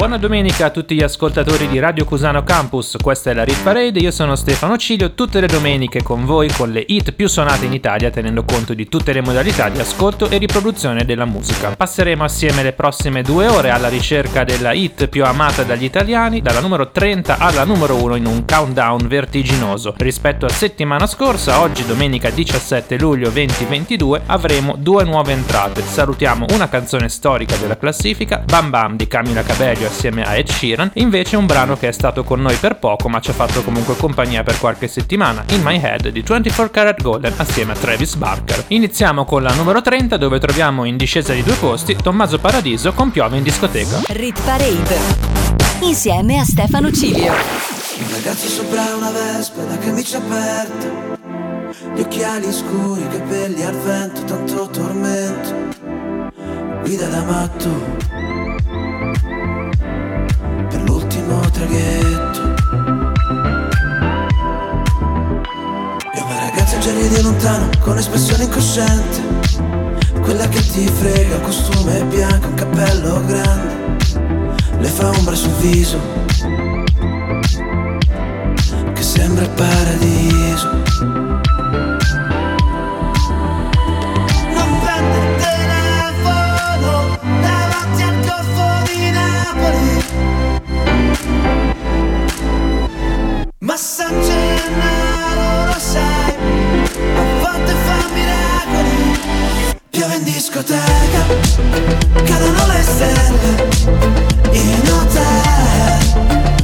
Buona domenica a tutti gli ascoltatori di Radio Cusano Campus, questa è la Rit Parade, io sono Stefano Cilio, tutte le domeniche con voi con le hit più suonate in Italia tenendo conto di tutte le modalità di ascolto e riproduzione della musica. Passeremo assieme le prossime due ore alla ricerca della hit più amata dagli italiani, dalla numero 30 alla numero 1 in un countdown vertiginoso. Rispetto a settimana scorsa, oggi domenica 17 luglio 2022 avremo due nuove entrate. Salutiamo una canzone storica della classifica, Bam Bam di Camila Cabello assieme a Ed Sheeran, invece un brano che è stato con noi per poco ma ci ha fatto comunque compagnia per qualche settimana, In My Head di 24 Karat Golden assieme a Travis Barker. Iniziamo con la numero 30 dove troviamo in discesa di due posti Tommaso Paradiso con Piove in discoteca. Rit Parade. Insieme a Stefano Cilio. Un ragazzo sopra una vespa da camicia aperta Gli occhiali scuri, i capelli al vento, tanto tormento Guida da matto traghetto. E una ragazza già ride lontano con espressione incosciente. Quella che ti frega, un costume bianco, un cappello grande. Le fa ombra sul viso Che sembra il paradiso Piove in discoteca, cadono le stelle in hotel.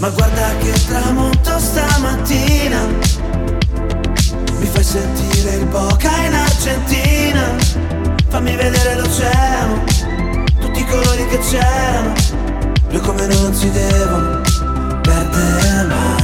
Ma guarda che tramonto stamattina. Mi fai sentire il Boca in Argentina. Fammi vedere l'oceano Tutti i colori che c'erano. Due come non si devono perdere mai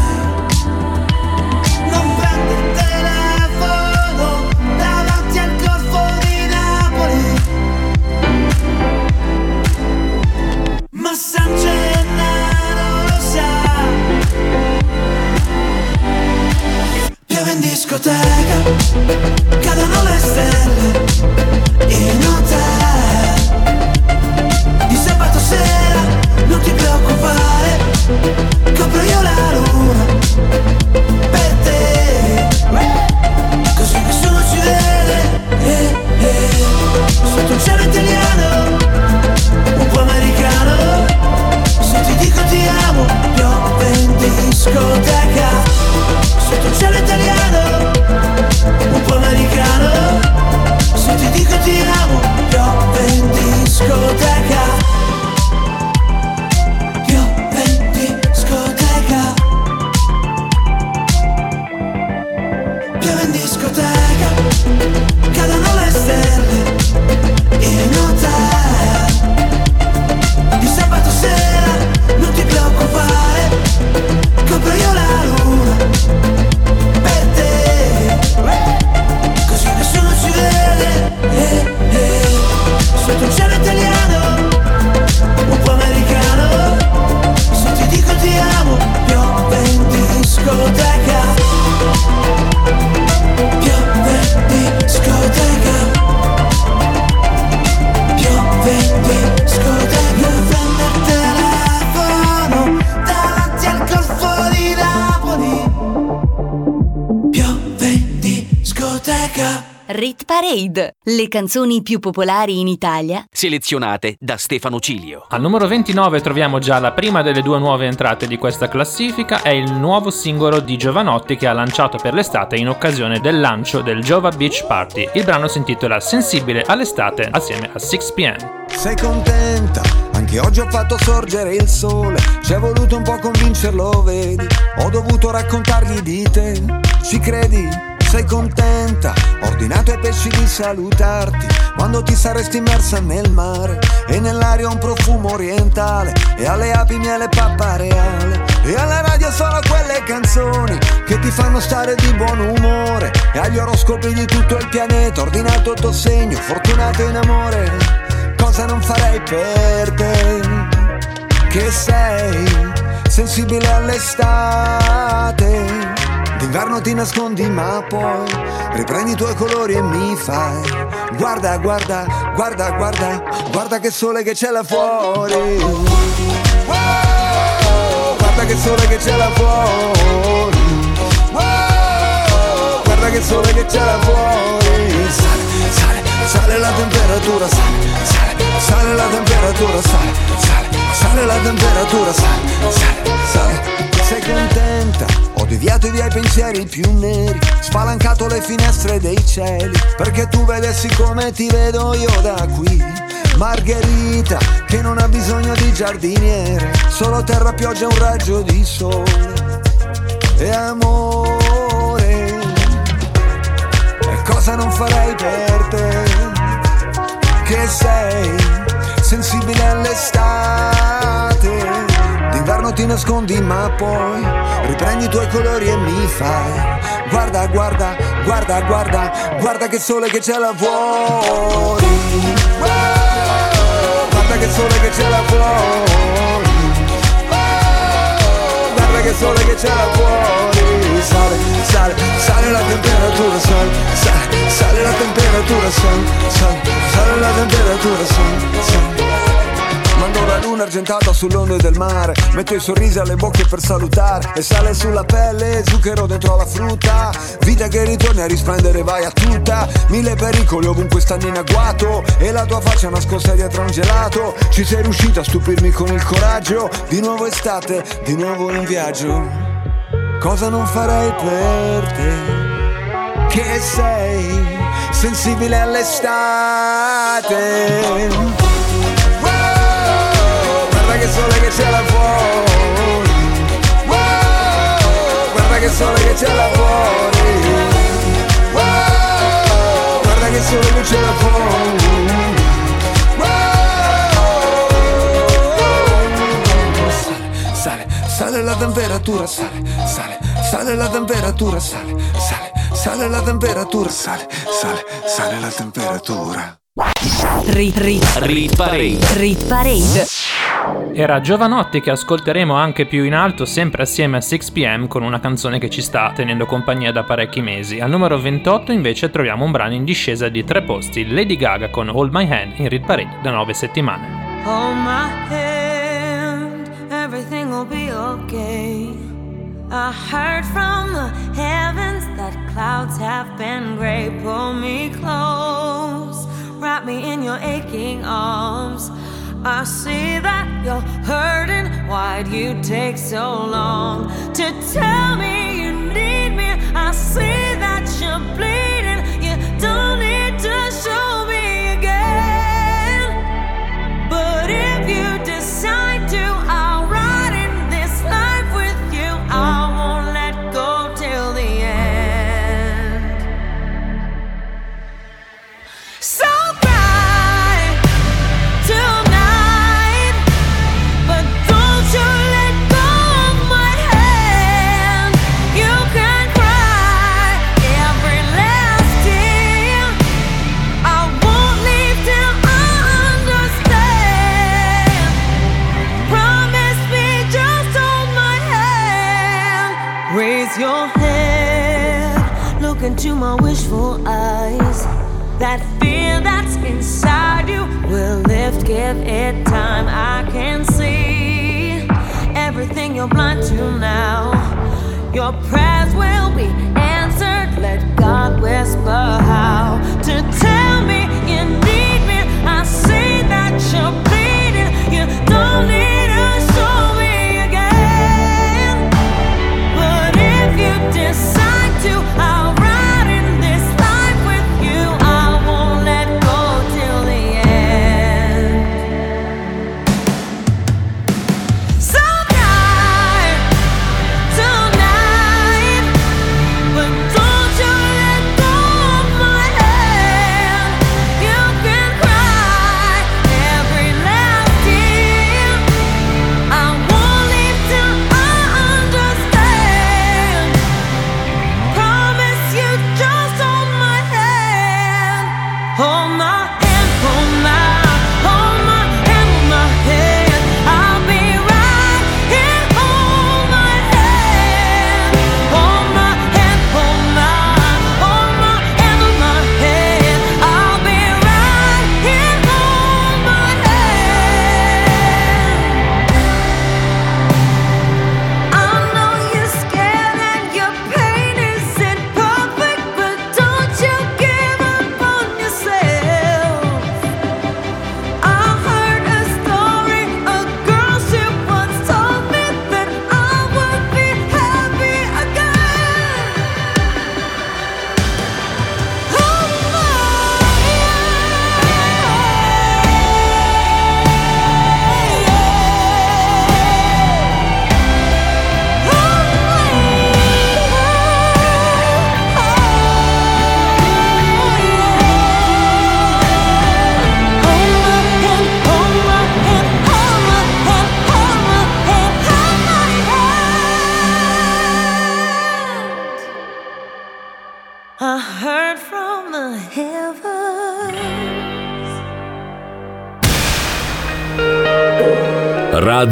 in canzoni più popolari in Italia, selezionate da Stefano Cilio. Al numero 29 troviamo già la prima delle due nuove entrate di questa classifica, è il nuovo singolo di Giovanotti che ha lanciato per l'estate in occasione del lancio del Jova Beach Party. Il brano si intitola Sensibile all'estate assieme a 6pm. Sei contenta? Anche oggi ho fatto sorgere il sole, ci è voluto un po' convincerlo, vedi? Ho dovuto raccontargli di te, ci credi? Sei contenta? Ho ordinato ai pesci di salutarti Quando ti saresti immersa nel mare. E nell'aria un profumo orientale E alle api miele pappa reale. E alla radio solo quelle canzoni Che ti fanno stare di buon umore. E agli oroscopi di tutto il pianeta Ordinato il tuo segno, fortunato in amore. Cosa non farei per te? Che sei sensibile all'estate D'inverno ti nascondi ma poi riprendi i tuoi colori e mi fai. Guarda, guarda, guarda, guarda, guarda che sole che c'è là fuori. Guarda che sole che c'è là fuori. Guarda che sole che c'è là fuori. Sale, sale, sale la temperatura, sale, sale, sale la temperatura, sale, sale, sale la temperatura, sale, sale, sei contenta. Ho deviato i miei pensieri più neri. Spalancato le finestre dei cieli. Perché tu vedessi come ti vedo io da qui. Margherita che non ha bisogno di giardiniere. Solo terra, pioggia e un raggio di sole. E amore E cosa non farei per te? Che sei sensibile all'estate ti nascondi ma poi riprendi i tuoi colori e mi fai. Guarda, guarda, guarda, guarda, guarda che sole che c'è là fuori. Guarda che sole che c'è là fuori. Guarda che sole che c'è là fuori. Sale, sale, sale la temperatura, sale, sale, sale la temperatura, sale, sale, sale la temperatura, sale, sale la luna argentata sull'onde del mare. Metto i sorrisi alle bocche per salutare. E sale sulla pelle, zucchero dentro la frutta. Vita che ritorni a risplendere, vai a tutta. Mille pericoli ovunque stanno in agguato E la tua faccia nascosta dietro un gelato. Ci sei riuscita a stupirmi con il coraggio. Di nuovo estate, di nuovo in viaggio. Cosa non farei per te? Che sei sensibile all'estate che sole che c'è là fuori wow, Guarda che sole che c'è là fuori wow, Guarda che sole che c'è là fuori sale la temperatura, sale, sale, sale la temperatura, sale, sale, sale la temperatura, sale, sale, sale la temperatura. Rit, rit, rit parade. Rit parade. Era Giovanotti che ascolteremo anche più in alto, sempre assieme a 6pm, con una canzone che ci sta tenendo compagnia da parecchi mesi. Al numero 28 invece troviamo un brano in discesa di tre posti, Lady Gaga con Hold My Hand in Rit Parade da nove settimane. Hold my hand, everything will be okay. I heard from the heavens that clouds have been gray. Pull me close, wrap me in your aching arms. I see that you're hurting. Why'd you take so long to tell me you need me? I see that you're bleeding. You don't need to show me fear that's inside you will lift, give it time. I can see everything you're blind to now. Your prayers will be answered. Let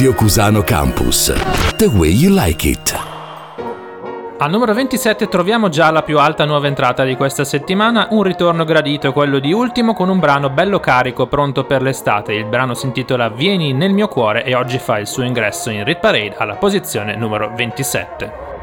Radio Cusano Campus. The way you like it. Al numero 27 troviamo già la più alta nuova entrata di questa settimana, un ritorno gradito, quello di ultimo con un brano bello carico, pronto per l'estate. Il brano si intitola Vieni nel mio cuore e oggi fa il suo ingresso in Rit Parade alla posizione numero 27.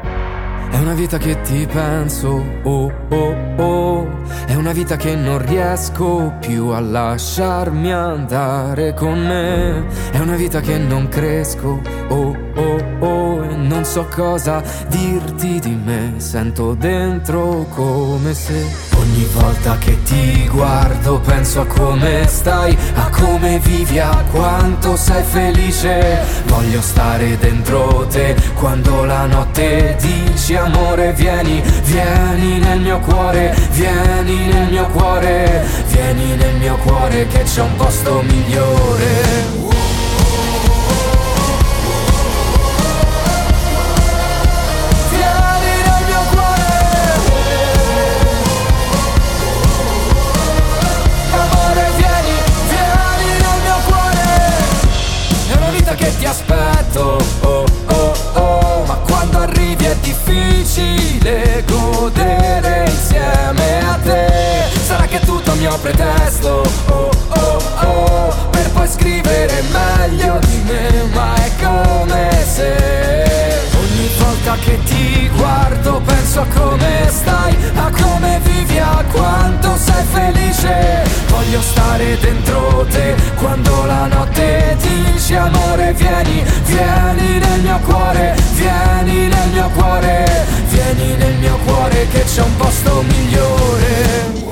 È una vita che ti penso, oh oh oh. È una vita che non riesco più a lasciarmi andare con me. È una vita che non cresco, oh oh oh. E non so cosa dirti di me. Sento dentro come se Ogni volta che ti guardo penso a come stai, a come vivi, a quanto sei felice. Voglio stare dentro te quando la notte dici amore vieni, vieni nel mio cuore, vieni nel mio cuore, vieni nel mio cuore che c'è un posto migliore. Pretesto, oh oh oh, per poi scrivere meglio di me, ma è come se ogni volta che ti guardo penso a come stai, a come vivi, a quanto sei felice. Voglio stare dentro te quando la notte dici amore vieni, vieni nel mio cuore, vieni nel mio cuore, vieni nel mio cuore che c'è un posto migliore.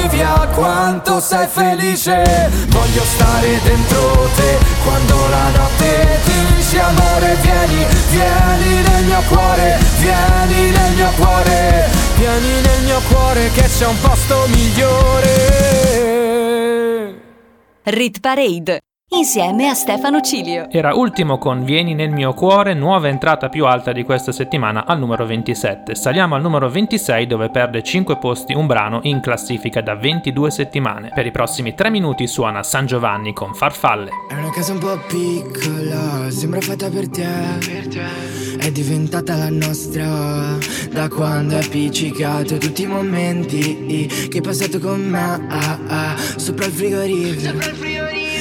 Come vivi, a quanto sei felice. Voglio stare dentro te quando la notte baci amore Vieni, vieni nel mio cuore Vieni nel mio cuore Vieni nel mio cuore che c'è un posto migliore Rit Parade insieme a Stefano Cilio. Era ultimo con Vieni nel mio cuore, nuova entrata più alta di questa settimana al numero 27. Saliamo al numero 26 dove perde 5 posti un brano in classifica da 22 settimane. Per i prossimi 3 minuti suona San Giovanni con Farfalle. È una casa un po' piccola, sembra fatta per te. Per te. È diventata la nostra da quando hai appiccicato tutti i momenti che hai passato con me. Ah, ah, sopra il frigorifero. Sopra il frigorifero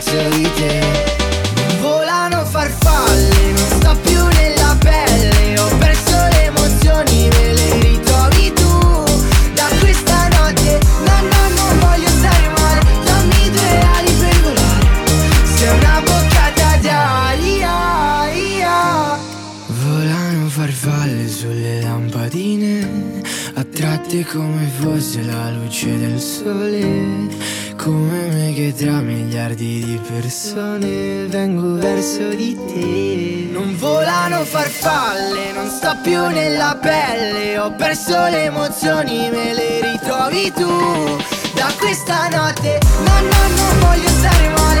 Sono pelle Ho perso le emozioni, me le ritrovi tu. Da questa notte, no no non voglio stare male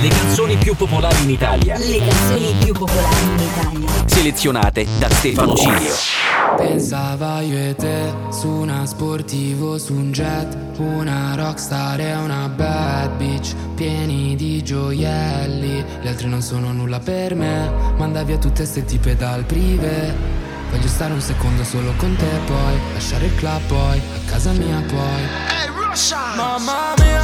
le canzoni più popolari in Italia, Le canzoni più popolari in Italia. selezionate da Stefano Cilio. Pensava io e te su una sportivo, su un jet, una rockstar e una bad bitch, pieni di gioielli. Le altre non sono nulla per me, manda via tutte ste tipe dal prive. Voglio stare un secondo solo con te poi, lasciare il club poi, a casa mia poi. Mamma mia,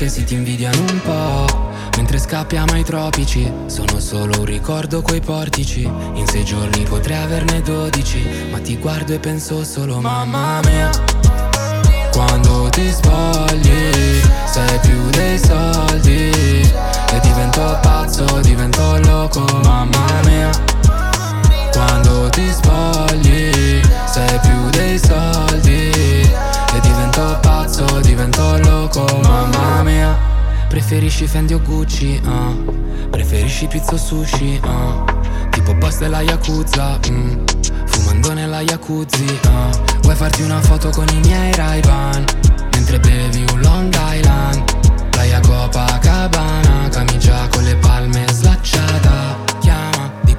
Ora le tue amiche si ti invidiano un po' Mentre scappiamo ai tropici Sono solo un ricordo quei portici. In sei giorni potrei averne 12 Ma ti guardo e penso solo mamma mia quando ti spogli sei più dei soldi. E divento pazzo, divento loco, mamma mia Quando ti spogli sei più dei soldi E divento pazzo, divento loco, mamma mia. Preferisci Fendi o Gucci, ah. Preferisci pizza o sushi, ah. Tipo boss della Yakuza mm. Fumando nella jacuzzi uh. Vuoi farti una foto con i miei ray Mentre bevi un Long Island. Playa Copacabana Camicia con le palme slacciata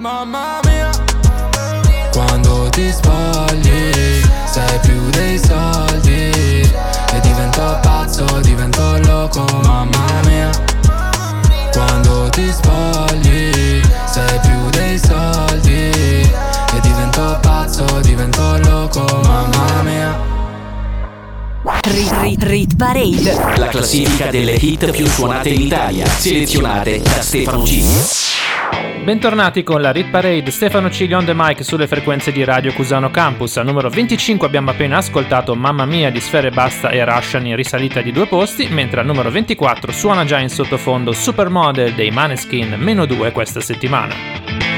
Mamma mia. Quando ti spogli Sei più dei soldi. E divento pazzo, divento loco, mamma mia. Quando ti spogli sei più dei soldi. E divento pazzo, divento loco, mamma mia. Rit, rit, rit Parade. La classifica delle hit più suonate in Italia Selezionate da Stefano G Bentornati con la Rit Parade, Stefano Ciglio on the mic sulle frequenze di Radio Cusano Campus. Al numero 25 abbiamo appena ascoltato Mamma Mia di Sfere Basta e Russian in risalita di due posti, mentre al numero 24 suona già in sottofondo Supermodel dei Maneskin, meno 2 questa settimana.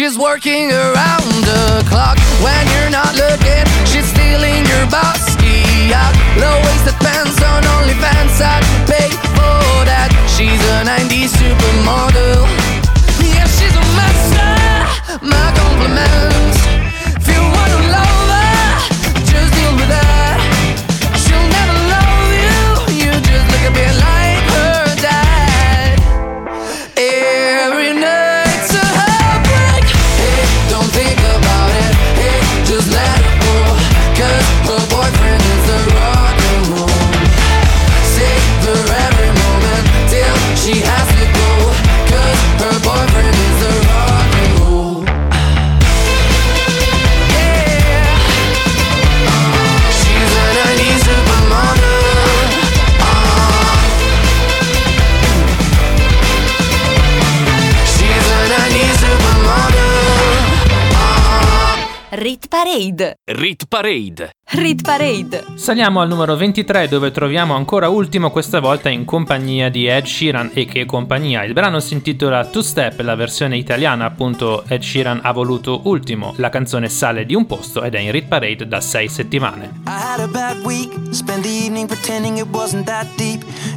She's working around the clock when you're not looking. She's stealing your bossy out. Low waisted pants Rit Parade. Rit Parade. Saliamo al numero 23 dove troviamo ancora ultimo questa volta in compagnia di Ed Sheeran e che compagnia. Il brano si intitola Two Step, la versione italiana appunto Ed Sheeran ha voluto ultimo. La canzone sale di un posto ed è in Rit Parade da 6 settimane. I had a bad week, spent the evening pretending it wasn't that deep.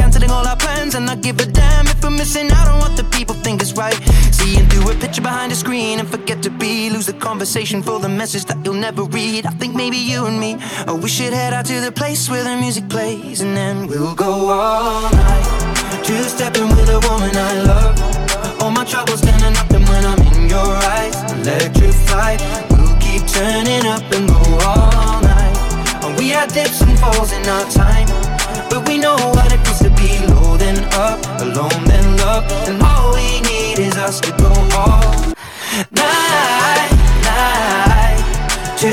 canceling all our plans and not give a damn if we're missing out on what the people think is right. Seeing through a picture behind a screen and forget to be. Lose the conversation for the message that you'll never read. I think maybe you and me, oh, we should head out to the place where the music plays and then we'll go all night. Two stepping with a woman I love. All my troubles standing up and when I'm in your eyes Electrified, we'll keep turning up and go all night we had dips and falls in our time But we know what it then up, alone then love, and all we need is us to go all night, night. Two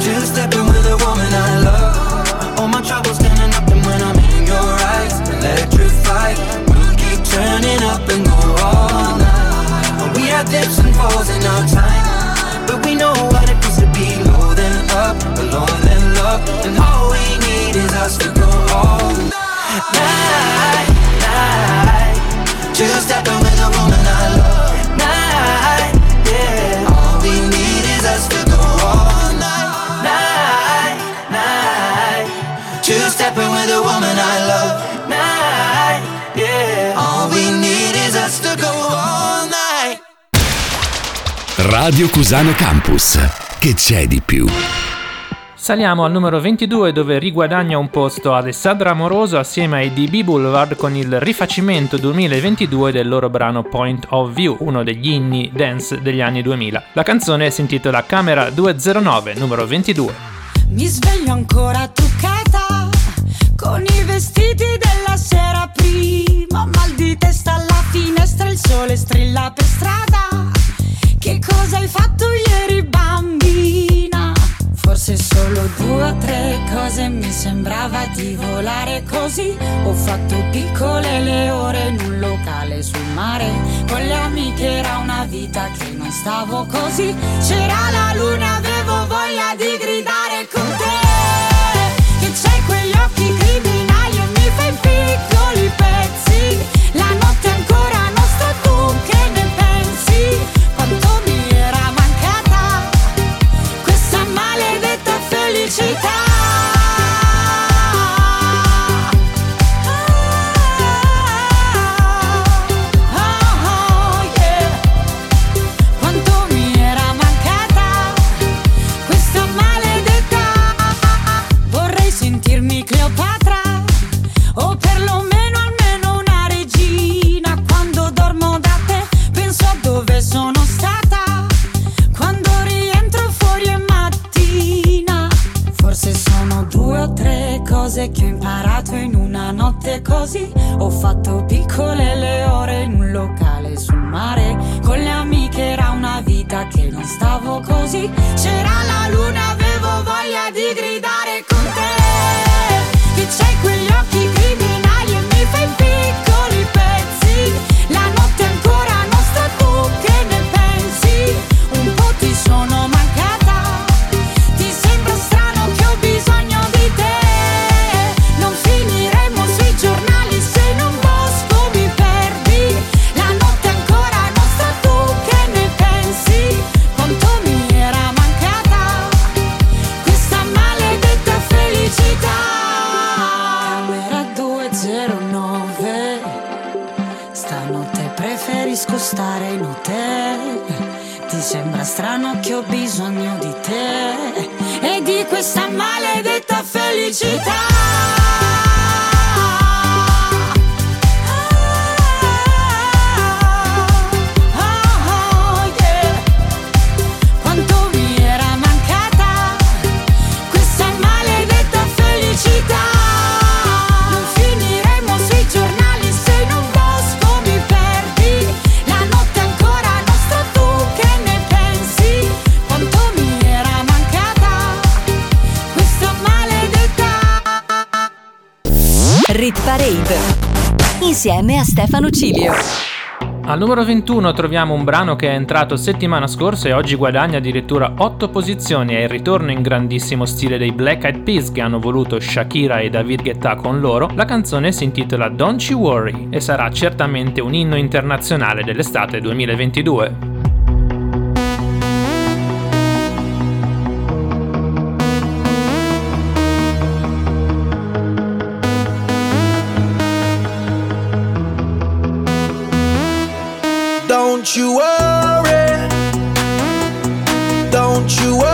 two stepping with woman I love. All my troubles standing up, when I'm in your eyes, electrified. We'll keep turning up and go all night. We had dips and falls in our time, but we know what it to be low then up, alone then love, and all we need is us to go all night, night. Stepping with a woman I love, Stepping with a woman I love, night, yeah. All we need is us to go all night. Radio Cusano Campus. Che c'è di più? Saliamo al numero 22 dove riguadagna un posto Alessandra Amoroso assieme ai DB Boulevard con il rifacimento 2022 del loro brano Point of View, uno degli inni dance degli anni 2000. La canzone si intitola Camera 209, numero 22. Mi sveglio ancora truccata con i vestiti della sera prima. Mal di testa alla finestra, il sole strilla per strada. Che cosa hai fatto ieri, bambina? Forse solo due o tre cose mi sembrava di volare così. Ho fatto piccole le ore in un locale sul mare. Con le amiche era una vita che non stavo così. C'era la luna, avevo voglia di gridare con te. Cose che ho imparato in una notte così. Ho fatto piccole le ore in un locale sul mare. Con le amiche era una vita che non stavo così. C'era la luna, avevo voglia di gridare con te. Che c'hai quegli occhi criminali che ho bisogno di te e di questa maledetta felicità. Insieme a Stefano Cilio. Al numero 21 troviamo un brano che è entrato settimana scorsa e oggi guadagna addirittura 8 posizioni. È il ritorno in grandissimo stile dei Black Eyed Peas che hanno voluto Shakira e David Guetta con loro. La canzone si intitola Don't You Worry e sarà certamente un inno internazionale dell'estate 2022. Don't you worry. Don't you worry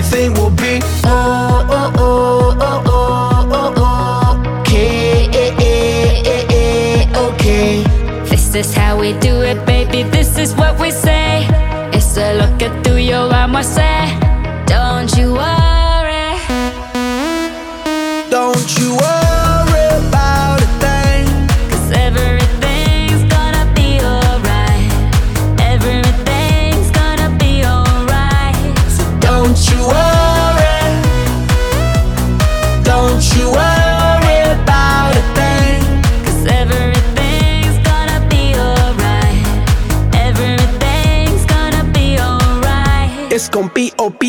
everything will be oh oh oh oh oh oh oh. Okay, okay. This is how we do it, baby. This is what we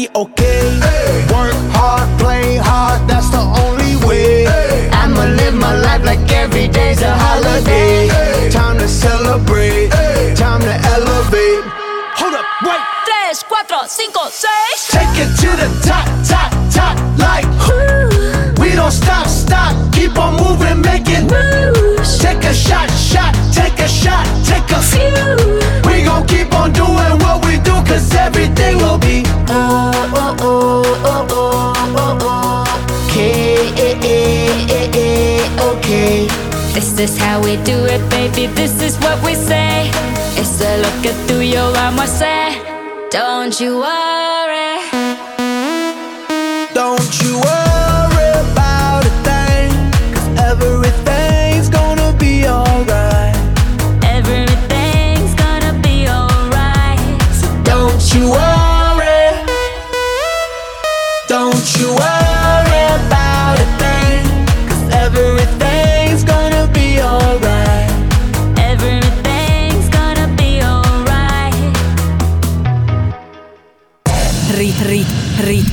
be oh be okay. This is how we do it, baby. This is what we say. It's a look at through your arm, I say. Don't you worry.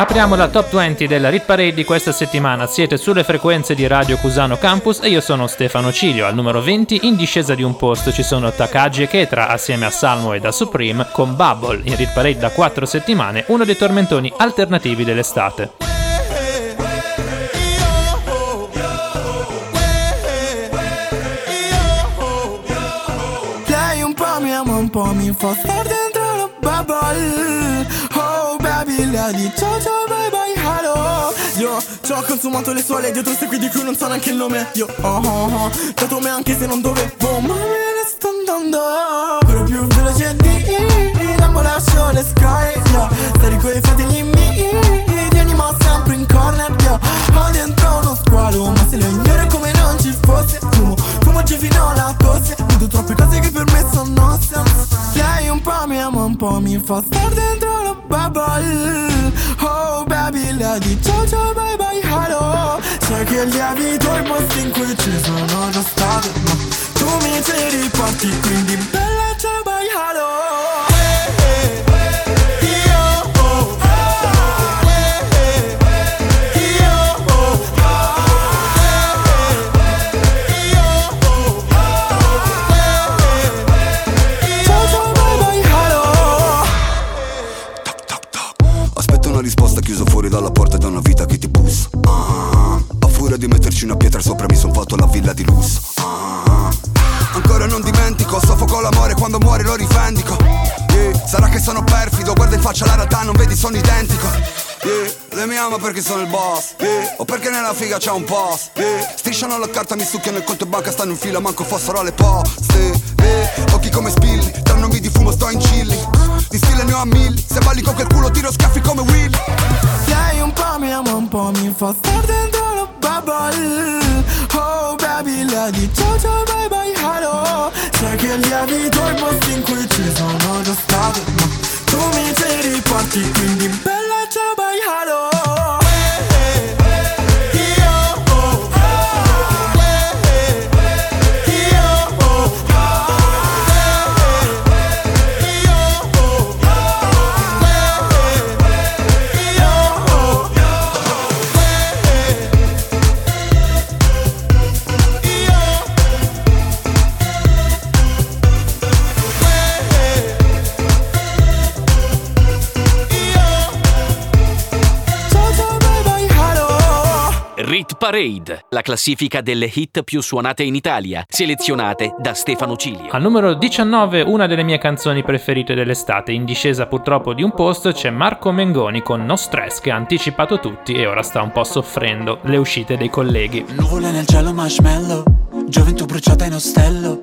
Apriamo la top 20 della Rit Parade di questa settimana. Siete sulle frequenze di Radio Cusano Campus e io sono Stefano Cilio. Al numero 20, in discesa di un posto, ci sono Takagi e Ketra assieme a Salmo e da Supreme con Bubble in Rit Parade da 4 settimane, uno dei tormentoni alternativi dell'estate. Lei un po' mi ama, un po' mi fa star dentro la bubble Lei dice ciao ciao bye bye hello Io ci ho consumato le leggi, tu sei qui di cui non so neanche il nome Io oh oh oh, dato me anche se non dovevo Ma me ne sto andando Quello più veloce di l'ambulazione sky yeah. Stare con i fratelli miei Ti animo sempre in corner yeah. Ho dentro uno squalo Ma se lo ignoro come non ci fosse Fumo, ci fino alla tosse. Vedo troppe cose che per me sono sense Lei un po' mi ama, un po' mi fa star dentro la bubble. Oh baby, lei dice ciao ciao bye bye hello. Sai che lievito i posti in cui ci sono già stato. Ma tu mi ci riporti quindi bella ciao bye hello Ah, A furia di metterci una pietra sopra mi son fatto la villa di lusso. Ah, Ancora non dimentico, soffoco l'amore quando muore lo rivendico. Yeah, sarà che sono perfido, guarda in faccia la realtà, non vedi, sono identico. Yeah, lei mi ama perché sono il boss. Yeah, O perché nella figa c'è un post. Yeah, Strisciano la carta, mi succhiano il conto e banca Stanno in fila, manco fossero le poste. Yeah, Occhi come spilli, tra nomi di fumo sto in chilli. Di stile ne ho a milli Se balli con quel culo tiro schiaffi come Will Lei un po' mi ama un po' mi fa star dentro la bubble. Oh baby lady ciao ciao bye bye hello. Sai che lievito i posti in cui ci sono già stato. Ma tu mi ci riporti quindi bella ciao bye hello Parade, la classifica delle hit più suonate in Italia, selezionate da Stefano Cilio. Al numero 19, una delle mie canzoni preferite dell'estate, in discesa purtroppo di un posto, c'è Marco Mengoni con No Stress che ha anticipato tutti e ora sta un po' soffrendo le uscite dei colleghi. Nuvole nel cielo marshmallow Gioventù bruciata in ostello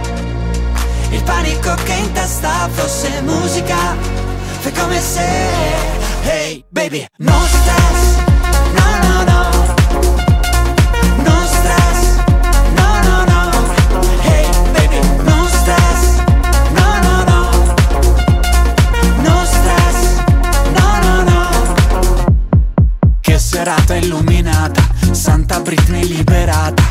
Il panico che in testa fosse musica Fai come se Hey baby No stress No no no. No stress No no no. Hey baby No stress No no no. No stress No no no. Che serata illuminata, Santa Britney liberata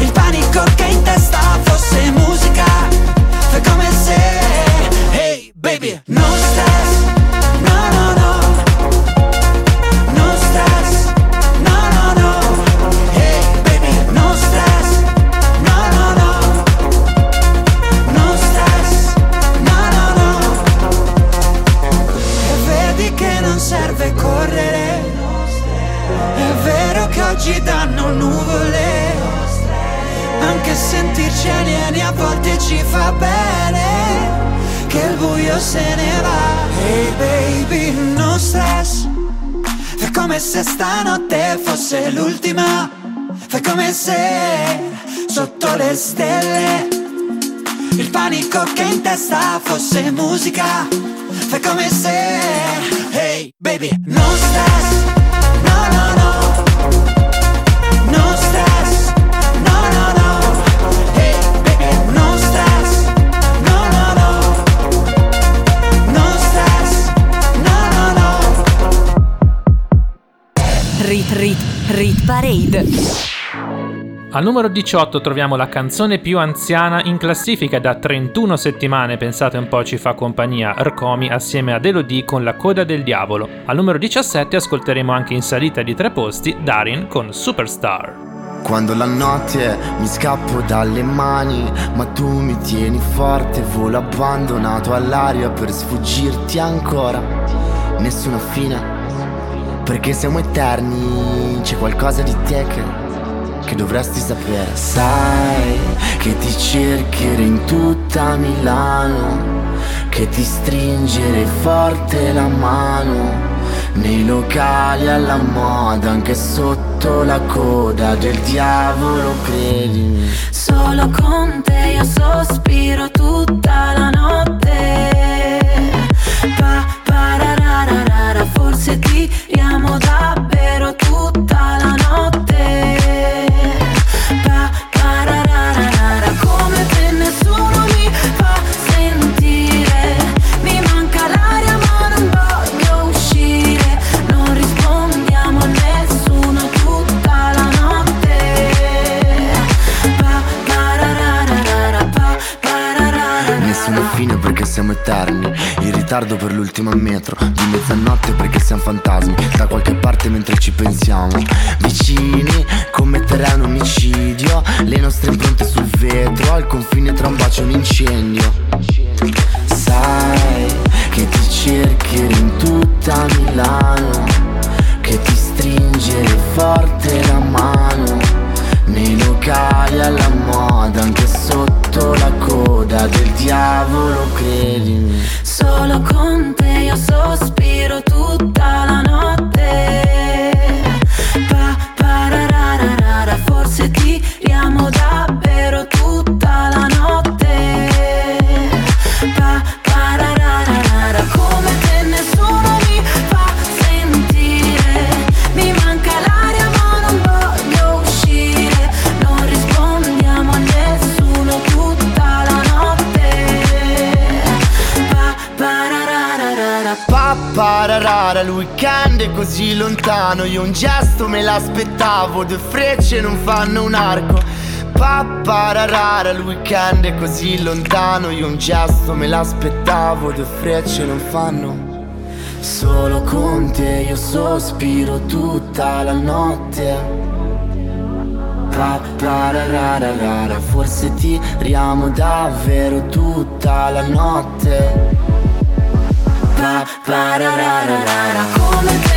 Il panico che in testa fosse musica. Fai come se Hey baby No stress panico che in testa fosse musica. Fai come se Hey baby No stress No no no. No stress No no no. Hey baby No stress No no no. No stress No no no. Rit Rit Rit Parade. Al numero 18 troviamo la canzone più anziana in classifica da 31 settimane, pensate un po' ci fa compagnia Rcomi assieme ad Elodie con La coda del diavolo. Al numero 17 ascolteremo anche in salita di tre posti Darin con Superstar. Quando la notte mi scappo dalle mani, ma tu mi tieni forte, volo abbandonato all'aria per sfuggirti ancora. Nessuna fine, perché siamo eterni, c'è qualcosa di te che, che dovresti sapere. Sai che ti cercherò in tutta Milano, che ti stringere forte la mano. Nei locali alla moda, anche sotto la coda del diavolo, credimi. Solo con te io sospiro tutta la notte. Pa, pararà, forse tiriamo davvero tutta la notte. Siamo eterni. In ritardo per l'ultima metro Di mezzanotte perché siamo fantasmi. Da qualche parte mentre ci pensiamo. Vicini commetterei un omicidio. Le nostre impronte sul vetro Al confine tra un bacio e un incendio. Sai che ti cercherò in tutta Milano Che ti stringere forte la mano nei locali alla moda, anche sotto la coda del diavolo, credimi. Solo con te io sospiro tutta la notte. Pa, parararara, forse tiriamo davvero tutta così lontano Io un gesto me l'aspettavo Due frecce non fanno un arco. Pappararara, il weekend è così lontano Io un gesto me l'aspettavo Due frecce non fanno. Solo con te io sospiro tutta la notte. Pappararara, forse tiriamo davvero tutta la notte. Pa, nessuno mi fa sentire.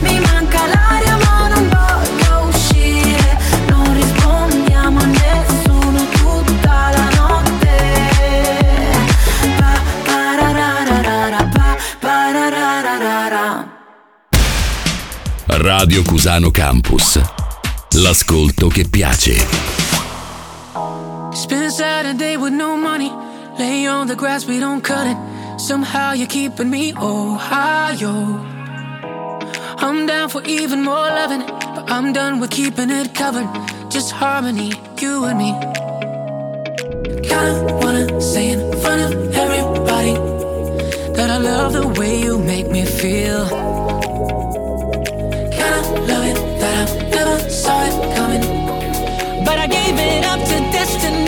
Mi manca l'aria ma non voglio uscire. Non rispondiamo a nessuno tutta la notte. Pa, parararara, pa, parararara. Radio Cusano Campus. L'ascolto che piace. Spend Saturday with no money. Lay on the grass, we don't cut it. Somehow you're keeping me Ohio. I'm down for even more loving, but I'm done with keeping it covered. Just harmony, you and me. Kinda wanna say in front of everybody that I love the way you make me feel. Kinda love it that I never saw it coming, but I gave it up to destiny.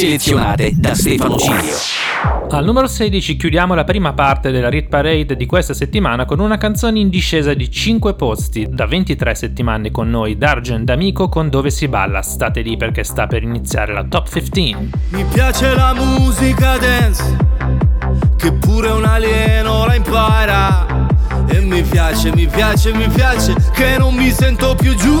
Selezionate da Stefano Cilio. Al numero 16 chiudiamo la prima parte della Rit Parade di questa settimana con una canzone in discesa di 5 posti. Da 23 settimane con noi Dargen D'Amico con Dove si balla. State lì perché sta per iniziare la top 15. Mi piace la musica dance, che pure un alieno la impara. E mi piace, mi piace, mi piace, che non mi sento più giù.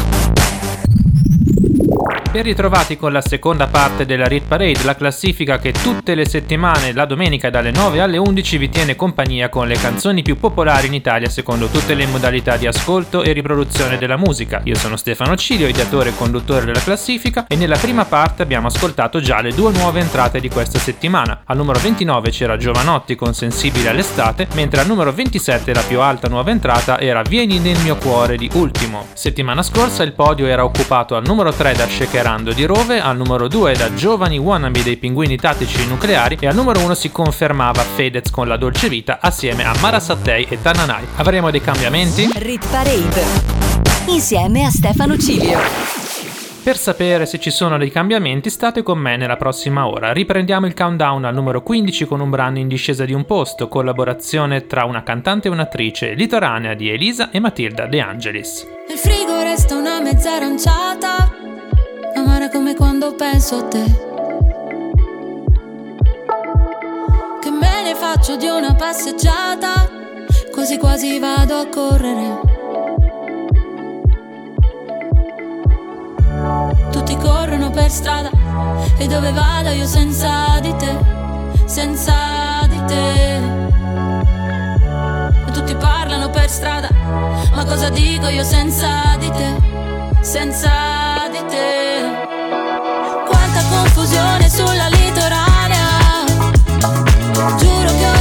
Ben ritrovati con la seconda parte della Rit Parade, la classifica che tutte le settimane, la domenica dalle 9 alle 11 vi tiene compagnia con le canzoni più popolari in Italia secondo tutte le modalità di ascolto e riproduzione della musica. Io sono Stefano Cilio, ideatore e conduttore della classifica e nella prima parte abbiamo ascoltato già le due nuove entrate di questa settimana. Al numero 29 c'era Giovanotti con Sensibile all'estate, mentre al numero 27 la più alta nuova entrata era Vieni nel mio cuore di Ultimo. Settimana scorsa il podio era occupato al numero 3 da Shakerando di Rove, al numero 2 da Giovani Wannabe dei Pinguini Tattici Nucleari e al numero 1 si confermava Fedez con La Dolce Vita assieme a Mara Sattei e Tananai. Avremo dei cambiamenti? Rit parade. Insieme a Stefano Cilio. Per sapere se ci sono dei cambiamenti state con me nella prossima ora. Riprendiamo il countdown al numero 15 con un brano in discesa di un posto, collaborazione tra una cantante e un'attrice, litoranea di Elisa e Matilda De Angelis. Nel frigo resta una mezza aranciata, amara come quando penso a te. Che me ne faccio di una passeggiata, quasi quasi vado a correre. Tutti corrono per strada e dove vado io senza di te, senza di te. Tutti parlano per strada, ma cosa dico io senza di te, senza di te. Quanta confusione sulla litoranea, giuro che ora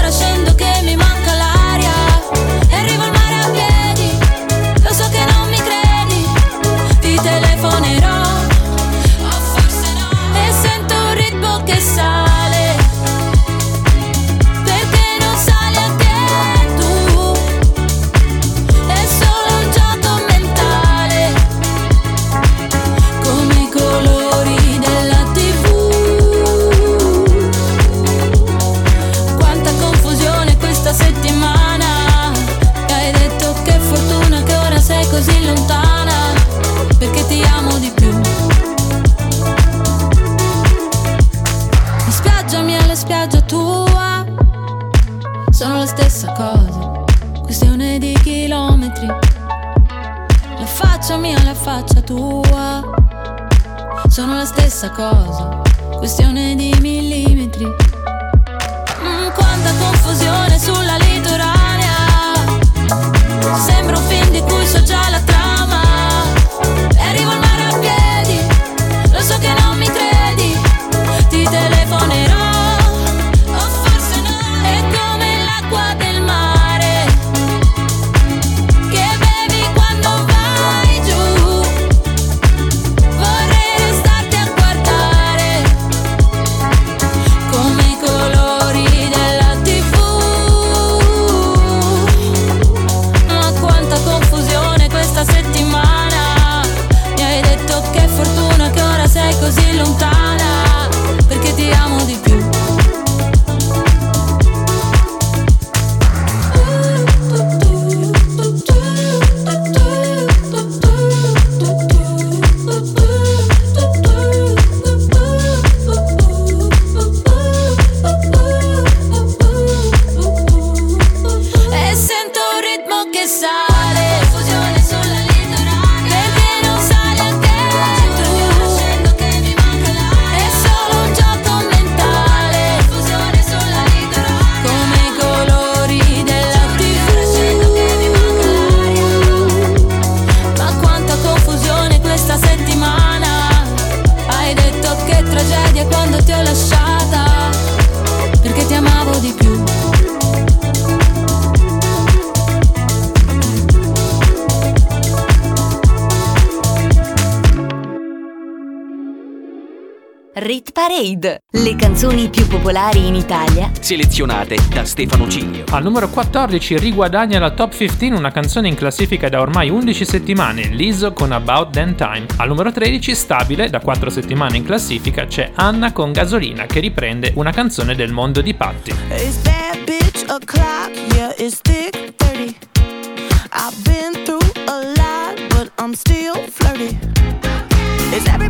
faccia mia e la faccia tua sono la stessa cosa, questione di millimetri. Mm, quanta confusione sulla litoranea, sembra un film di cui so già la trama. Parade, le canzoni più popolari in Italia Selezionate da Stefano Cilio. Al numero 14 riguadagna la top 15 una canzone in classifica da ormai 11 settimane, Lizzo con About Then Time. Al numero 13 stabile da 4 settimane in classifica c'è Anna con Gasolina che riprende una canzone del mondo di Patti. It's bad bitch o'clock, yeah, it's thick 30. I've been through a lot, but I'm still flirty. Is everybody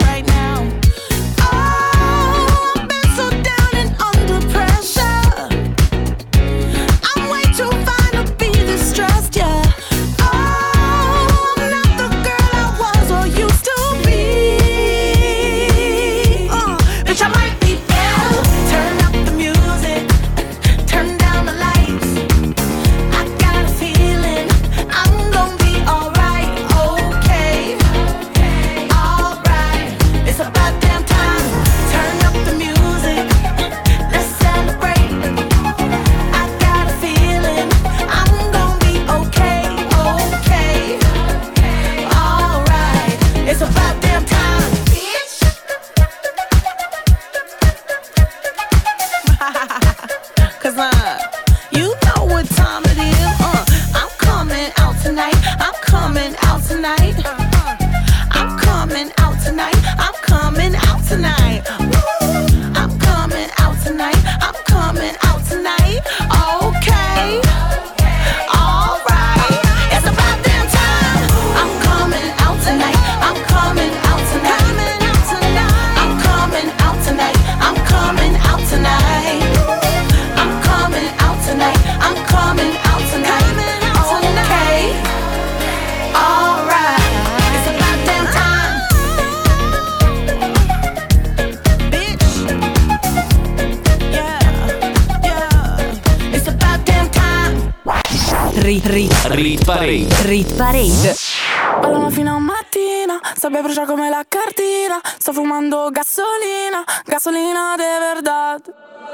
Rit Parade. Rit Parade. Ballano fino a mattina, sabbia brucia come la cartina. Sto fumando gasolina, gasolina de verdad.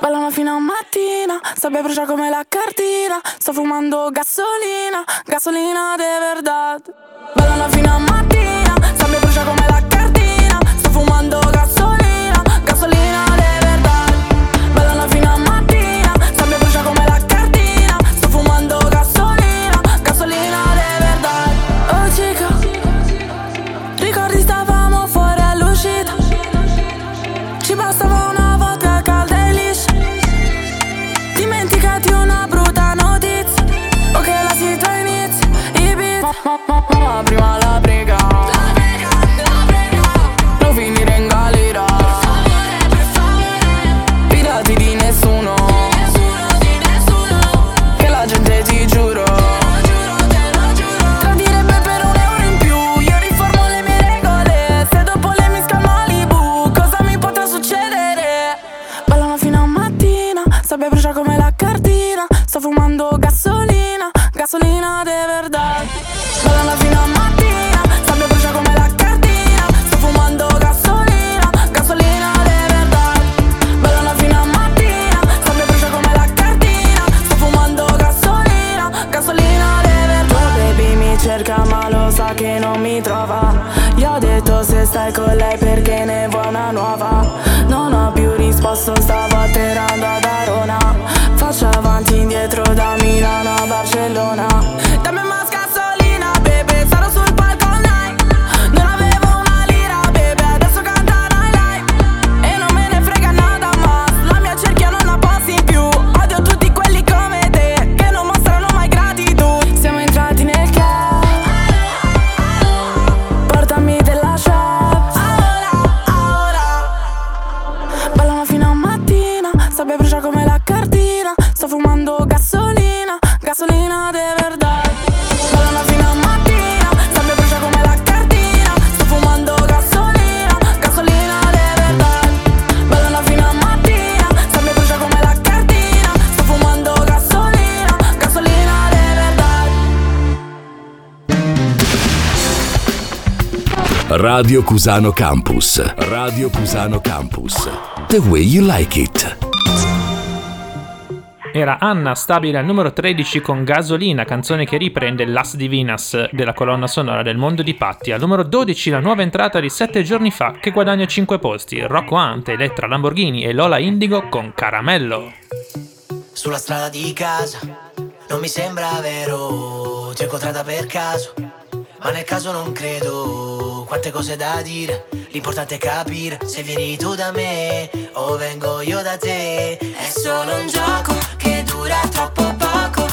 Ballano fino a mattina, sabbia brucia come la cartina. Sto fumando gasolina, gasolina de verdad. Ballano fino a mattina, sabbia brucia come la cartina. Sto fumando gasolina. perché ne vuoi una nuova? Non ho più risposto, stavo atterrando ad Arona. Faccio avanti indietro da Milano a Barcellona. Dammi Radio Cusano Campus. Radio Cusano Campus. The way you like it. Era Anna stabile al numero 13 con Gasolina, canzone che riprende Las Divinas della colonna sonora del mondo di Patti. Al numero 12 la nuova entrata di 7 giorni fa che guadagna 5 posti. Rocco Ante, Elettra Lamborghini e Lola Indigo con Caramello. Sulla strada di casa, non mi sembra vero, ti ho incontrata per caso ma nel caso non credo. Quante cose da dire, l'importante è capire se vieni tu da me o vengo io da te. È solo un gioco che dura troppo poco.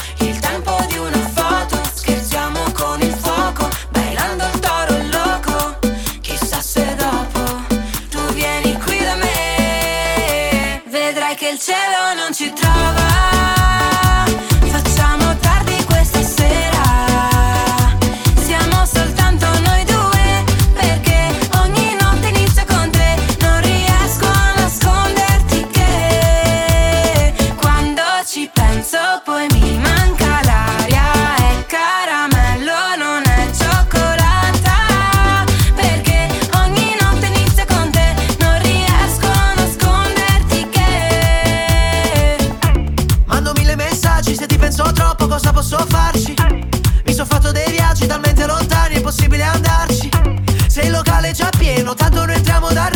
vamos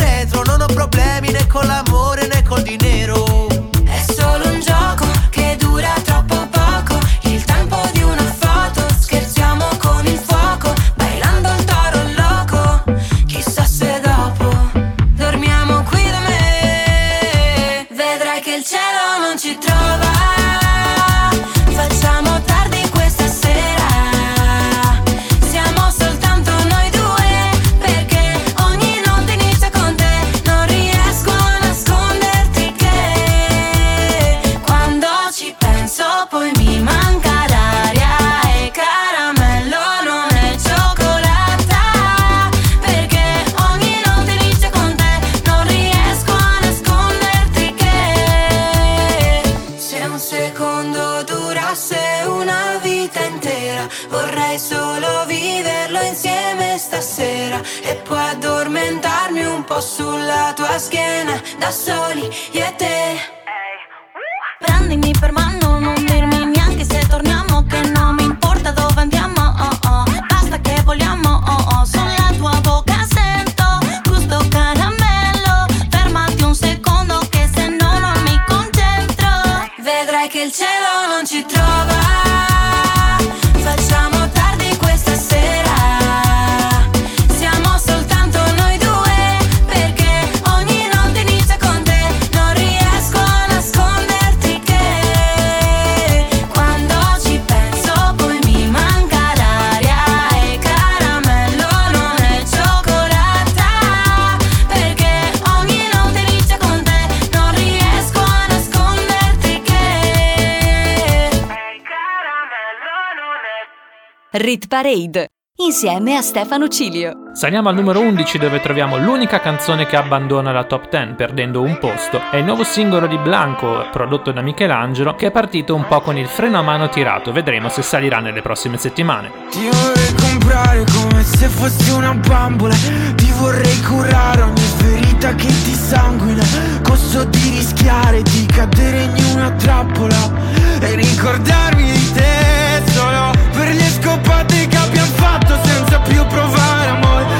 Rit Parade insieme a Stefano Cilio. Saliamo al numero 11 dove troviamo l'unica canzone che abbandona la top 10 perdendo un posto. È il nuovo singolo di Blanco prodotto da Michelangelo che è partito un po' con il freno a mano tirato. Vedremo se salirà nelle prossime settimane. Ti vorrei comprare come se fossi una bambola. Ti vorrei curare ogni ferita che ti sanguina. Costo di rischiare di cadere in una trappola e ricordarmi di te per gli scopati che abbiamo fatto senza più provare amore.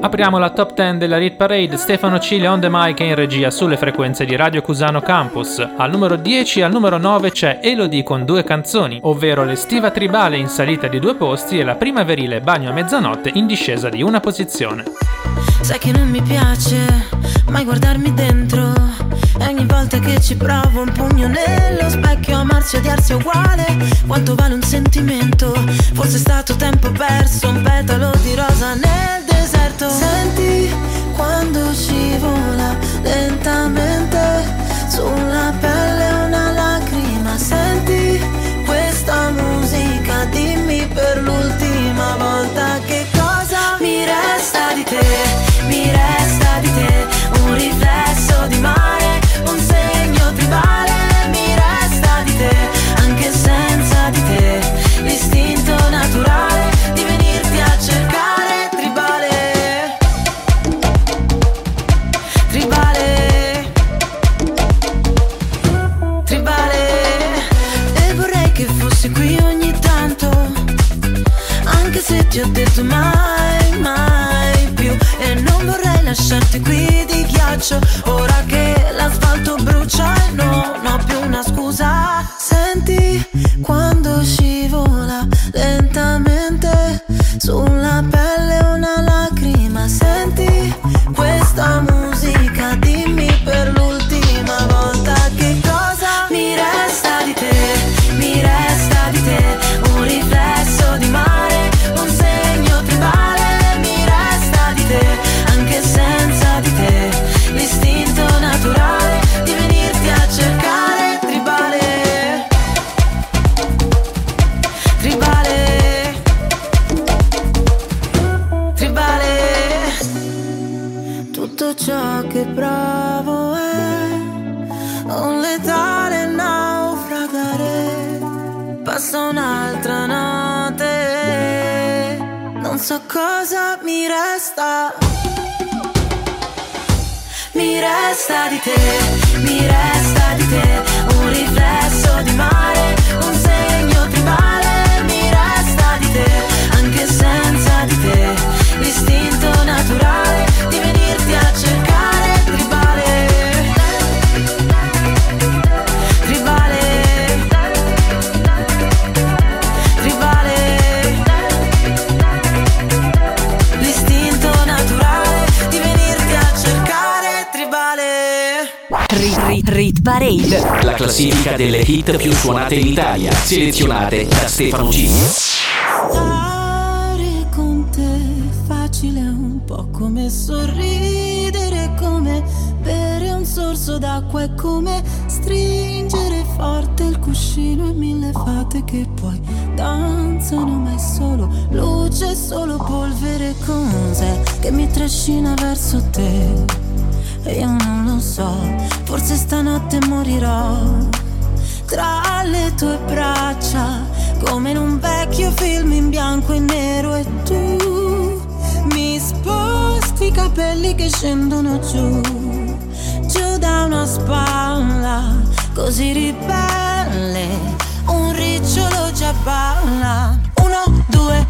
Apriamo la top 10 della Rit Parade, Stefano Cile on the mic e in regia sulle frequenze di Radio Cusano Campus. Al numero 10 e al numero 9 c'è Elodie con due canzoni, ovvero l'Estiva Tribale in salita di due posti e la Primaverile Bagno a mezzanotte in discesa di una posizione. Sai che non mi piace mai guardarmi dentro E ogni volta che ci provo un pugno nello specchio Amarsi e odiarsi è uguale Quanto vale un sentimento Forse è stato tempo perso Un petalo di rosa nel deserto. Senti quando scivola lentamente Sulla pelle ti ho detto mai, mai più, e non vorrei lasciarti qui di ghiaccio, ora che l'asfalto brucia cosa mi resta. Mi resta di te, mi resta di te, un riflesso di mare, classifica delle hit più suonate in Italia. Selezionate da Stefano Cilio. Stare con te facile è un po' come sorridere, come bere un sorso d'acqua, è come stringere forte il cuscino e mille fate che poi danzano, ma è solo luce, solo polvere, cos'è che mi trascina verso te? Io non lo so, forse stanotte morirò tra le tue braccia, come in un vecchio film in bianco e nero e tu mi sposti i capelli che scendono giù, giù da una spalla, così ribelle, un ricciolo già balla. Uno, due,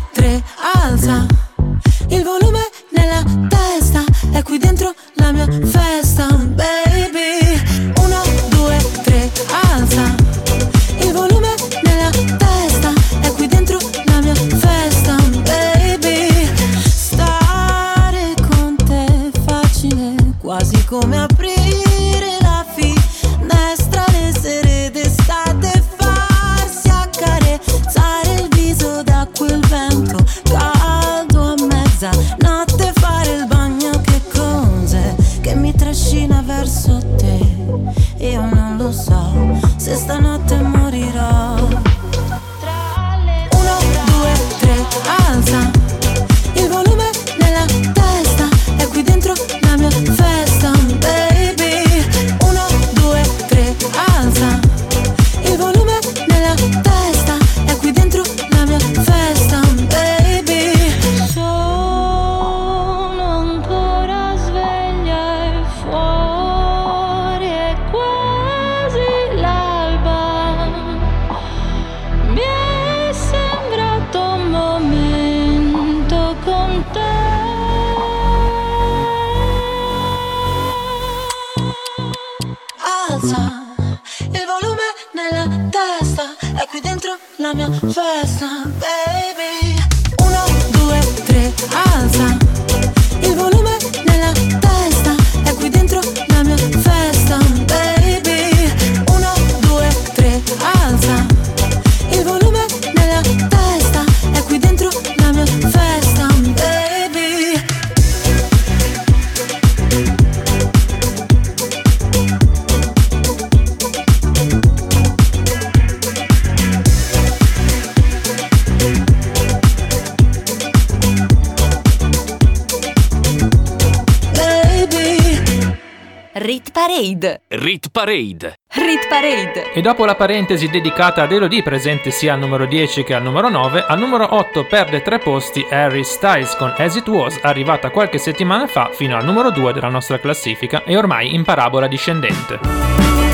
Parade. Rit Parade. Rit Parade. E dopo la parentesi dedicata ad Elodie presente sia al numero 10 che al numero 9, al numero 8 perde tre posti Harry Styles con As It Was, arrivata qualche settimana fa fino al numero 2 della nostra classifica e ormai in parabola discendente.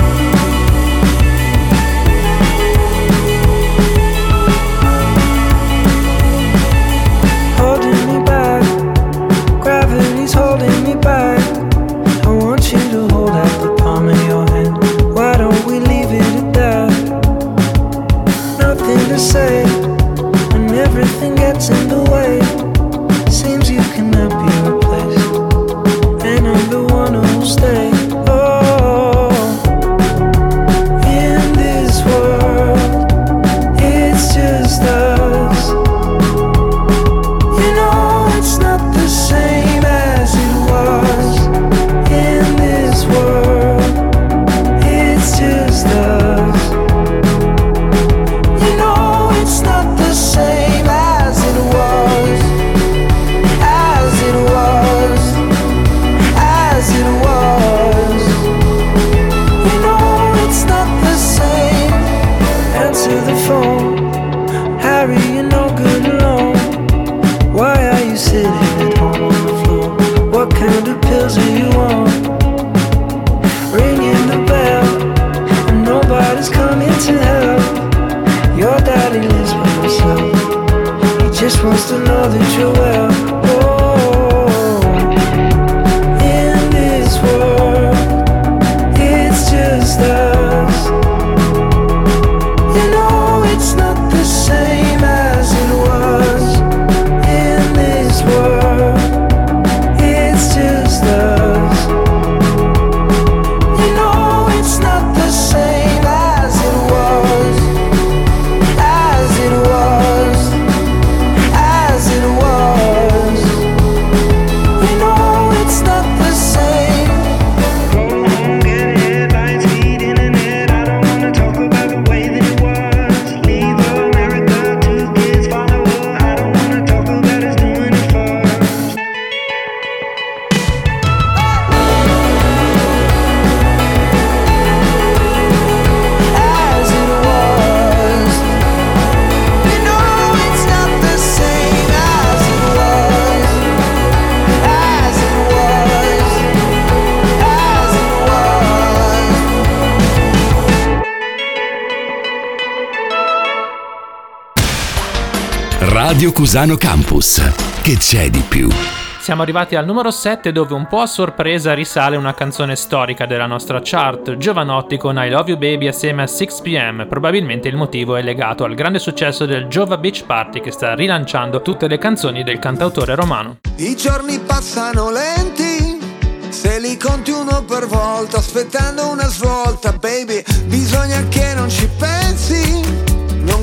Radio Cusano Campus. Che c'è di più? Siamo arrivati al numero 7 dove un po' a sorpresa risale una canzone storica della nostra chart, Giovanotti con I Love You Baby assieme a 6pm. Probabilmente il motivo è legato al grande successo del Giova Beach Party che sta rilanciando tutte le canzoni del cantautore romano. I giorni passano lenti, se li conti uno per volta, aspettando una svolta, baby, bisogna che non ci pensi.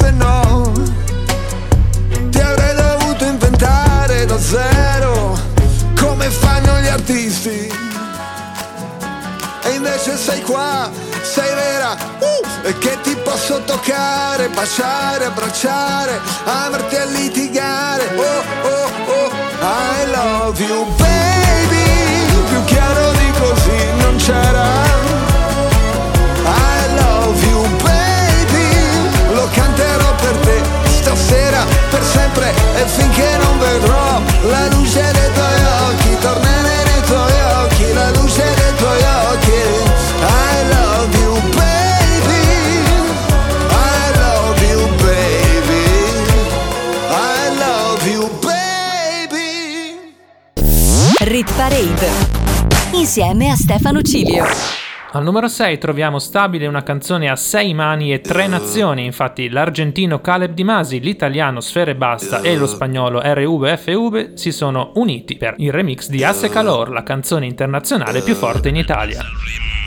Se no ti avrei dovuto inventare da zero, come fanno gli artisti. E invece sei qua, sei vera, uh, e che ti posso toccare, baciare, abbracciare, amarti a litigare. Oh oh oh, I love you baby, insieme a Stefano Cilio. Al numero 6 troviamo stabile una canzone a sei mani e tre nazioni, infatti l'argentino Caleb Di Masi, l'italiano Sfere Basta e lo spagnolo RVFV si sono uniti per il remix di Hace Calor, la canzone internazionale più forte in Italia.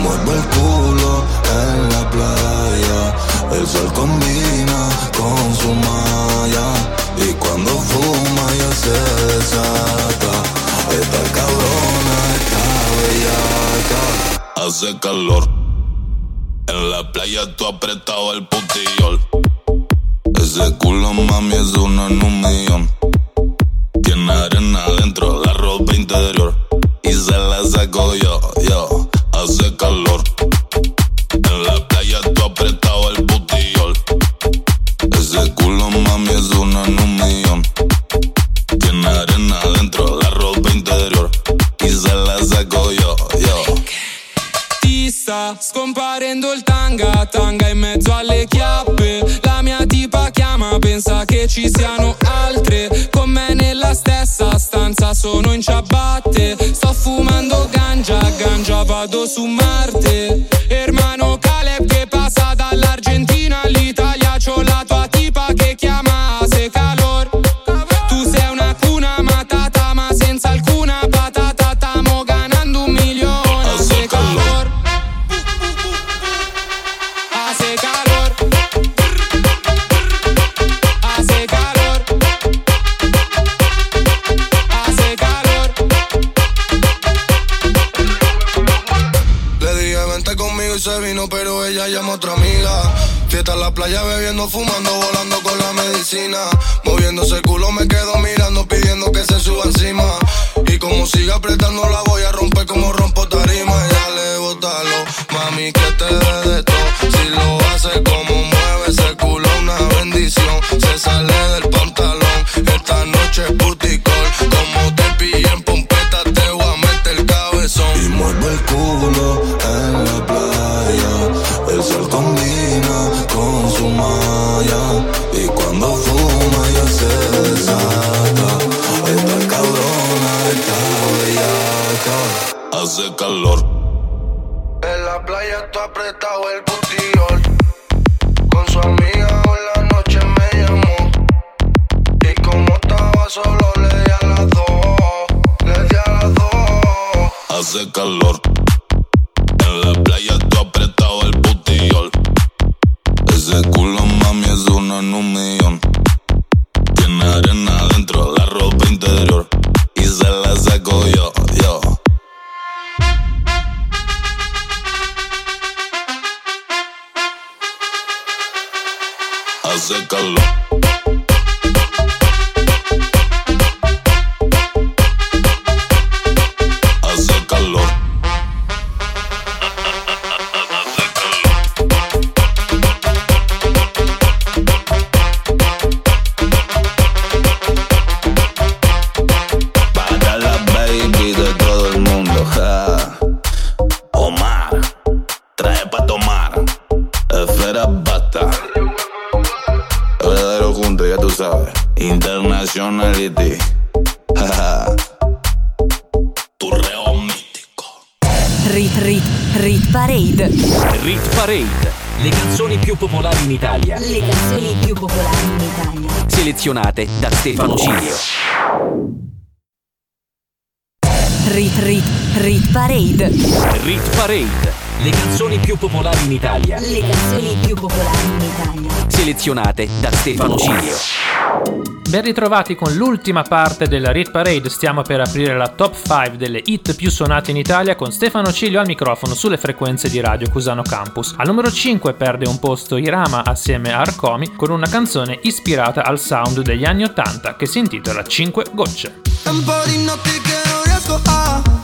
mueve el culo en la playa. El sol combina con su malla. Y cuando fuma ya se desata. Esta cabrona está bellaca. Hace calor. En la playa tú apretado el putillol. Ese culo mami es uno en un millón. Tiene arena adentro, la ropa interior. Y se la saco yo, yo. Hace calor. En la playa tú apretado el putillol. Ese culo mami es uno en un millón. Tiene arena adentro, la ropa interior. Y se la saco yo, yo. Ti sta scomparendo il tanga, tanga in mezzo alle chiappe. La mia tipa chiama, pensa che ci siano altre. Con me nella stessa stanza sono in ciabatte. Ganja vado a otra amiga. Fiesta en la playa, bebiendo, fumando, volando con la medicina. Moviéndose el culo, me quedo mirando, pidiendo que se suba encima. Y como siga apretando, la voy a romper como rompo tarima. Y dale, bótalo, mami, que te dé de todo. Si lo hace como calor. Selezionate da Stefano Cilio. Rit Rit Rit Parade. Rit Parade. Le canzoni più popolari in Italia. Le canzoni più popolari in Italia. Selezionate da Stefano Cilio. Ben ritrovati con l'ultima parte della Rit Parade, stiamo per aprire la top 5 delle hit più suonate in Italia con Stefano Ciglio al microfono sulle frequenze di Radio Cusano Campus. Al numero 5 perde un posto Irama assieme a Arcomi con una canzone ispirata al sound degli anni 80 che si intitola 5 gocce. Un po' di notti che non riesco a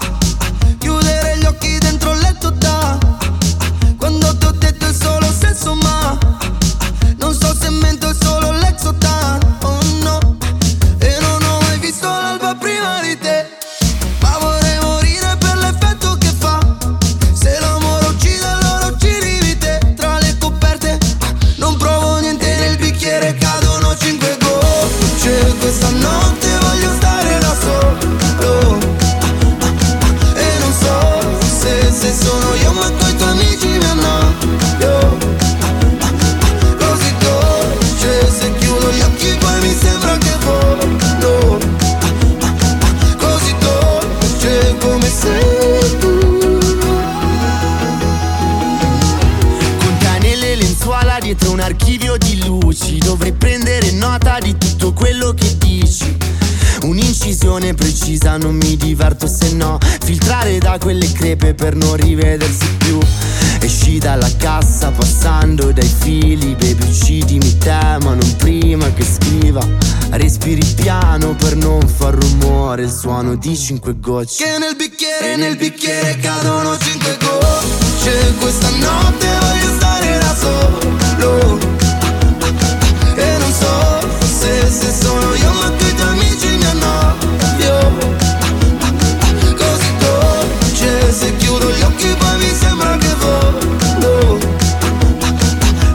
Un'incisione precisa non mi diverto se no. Filtrare da quelle crepe per non rivedersi più. Esci dalla cassa passando dai fili Baby uccidimi te ma non prima che scriva. Respiri piano per non far rumore Il suono di cinque gocce. Che nel bicchiere, nel bicchiere cadono cinque gocce. Questa notte voglio stare da solo. E non so se, se sono io ma coi tuoi amici se chiudo gli occhi poi mi sembra che volo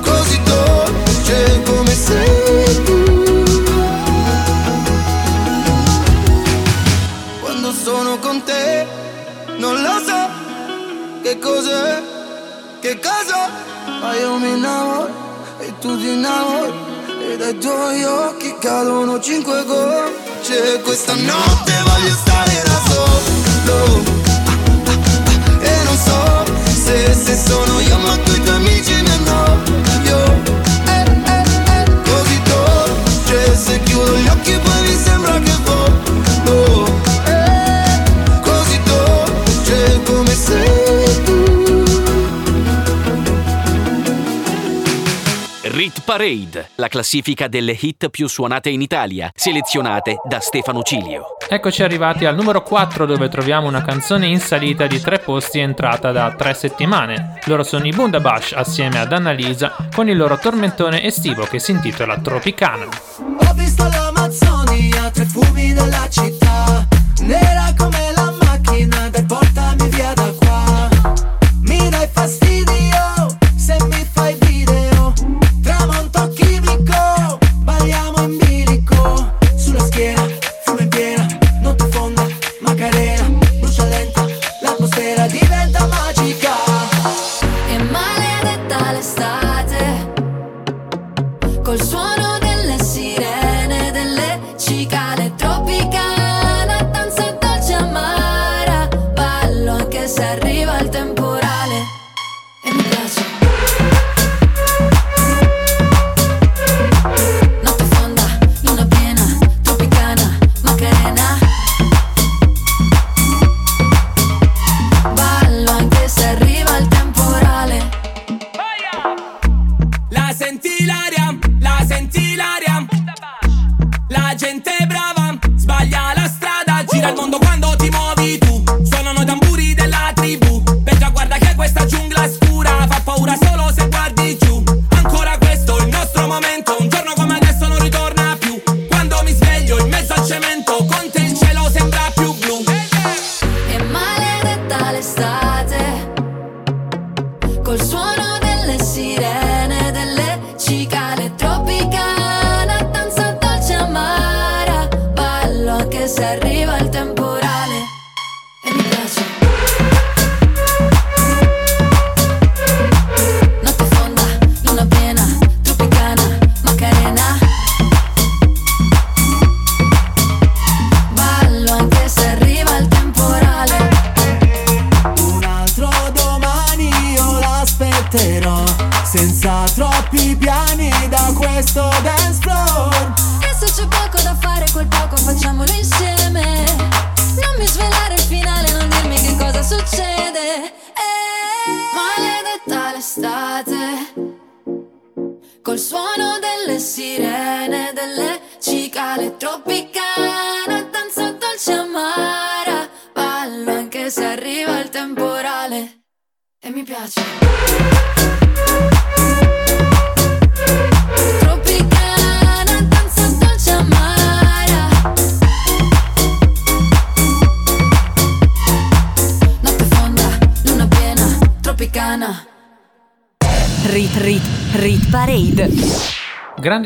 Così dolce come sei tu. Quando sono con te non lo so che cos'è, che cosa. Ma io mi innamoro e tu ti innamori E dai tuoi occhi cadono cinque gocce. Questa notte voglio stare da solo se, se sono io ma coi tuoi amici mi annoio eh, eh, eh. Così dolce se chiudo gli occhi poi mi sembra che Rit Parade, la classifica delle hit più suonate in Italia, selezionate da Stefano Cilio. Eccoci arrivati al numero 4 dove troviamo una canzone in salita di tre posti entrata da tre settimane. Loro sono i Bundabash assieme ad Annalisa con il loro tormentone estivo che si intitola Tropicana. Ho visto l'Amazzonia, tre fumi della città Nera come la macchina, dai portami via da qua Mi dai fastidio,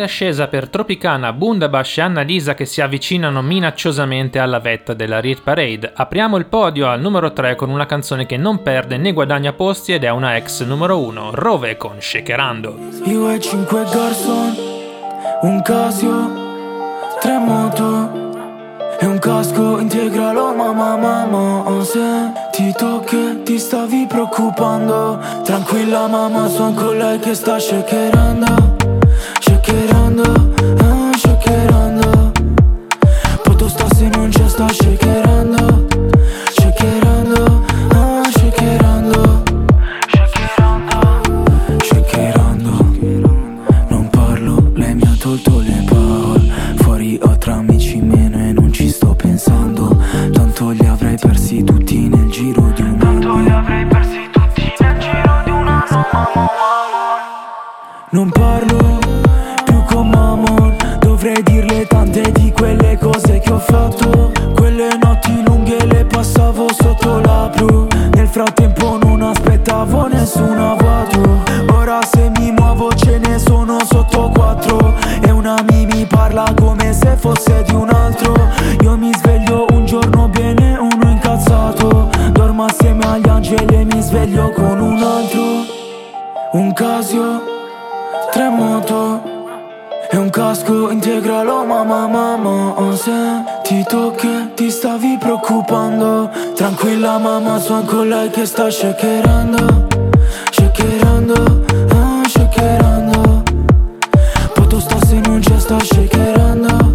ascesa per Tropicana, Bundabash e Annalisa che si avvicinano minacciosamente alla vetta della Rit Parade. Apriamo il podio al numero 3 con una canzone che non perde né guadagna posti ed è una ex numero 1, Rove con Shakerando. Io e cinque garçon, un Casio, tre moto e un casco integralo mamma mamma Ho sentito che ti stavi preoccupando Tranquilla mamma, son con lei che sta shakerando Shakerando, ah, shakerando Poto sta se non c'è sta shakerando aspettavo nessun avvato Ora se mi muovo ce ne sono sotto quattro. E una mi mi parla come se fosse di un altro. Io mi sveglio un giorno bene, uno incazzato. Dormo assieme agli angeli e mi sveglio con un altro. Un Casio, tre moto e un casco integralo mamma mamma Ho sentito che ti stavi preoccupando. Tranquilla mamma, son con lei che sta shakerando Shakerando, ah, shakerando. Poto sta se non c'è sta Shakerando,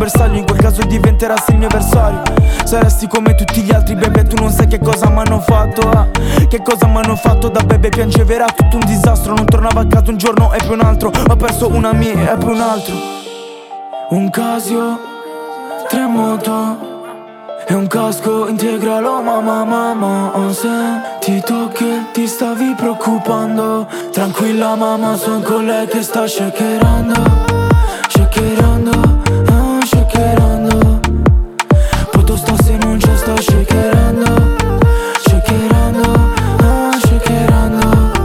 bersaglio In quel caso diventerassi il mio avversario Saresti come tutti gli altri bebe Tu non sai che cosa mi hanno fatto eh. Che cosa mi hanno fatto da bebe Piangeva era tutto un disastro. Non tornava a casa un giorno e poi un altro. Ho perso una mia e poi un altro. Un Casio, tre moto e un casco integralo mamma mamma Ho sentito che ti stavi preoccupando. Tranquilla mamma son con lei che sta shakerando Shakerando, ah, shakerando Poto sta se non c'è sta shakerando Shakerando, ah, shakerando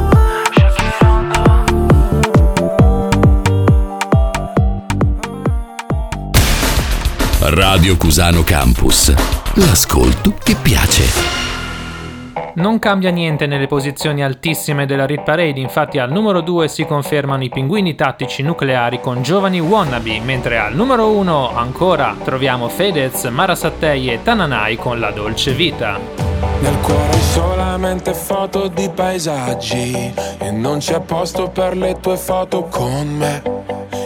Radio Cusano Campus. L'ascolto che piace. Non cambia niente nelle posizioni altissime della Rit Parade, infatti al numero 2 si confermano i pinguini tattici nucleari con giovani wannabe, mentre al numero 1 ancora troviamo Fedez, Mara Sattei e Tananai con La Dolce Vita. Nel cuore solamente foto di paesaggi E non c'è posto per le tue foto con me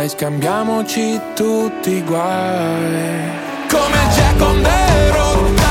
dai scambiamoci tutti i guai. Come Jack on the road,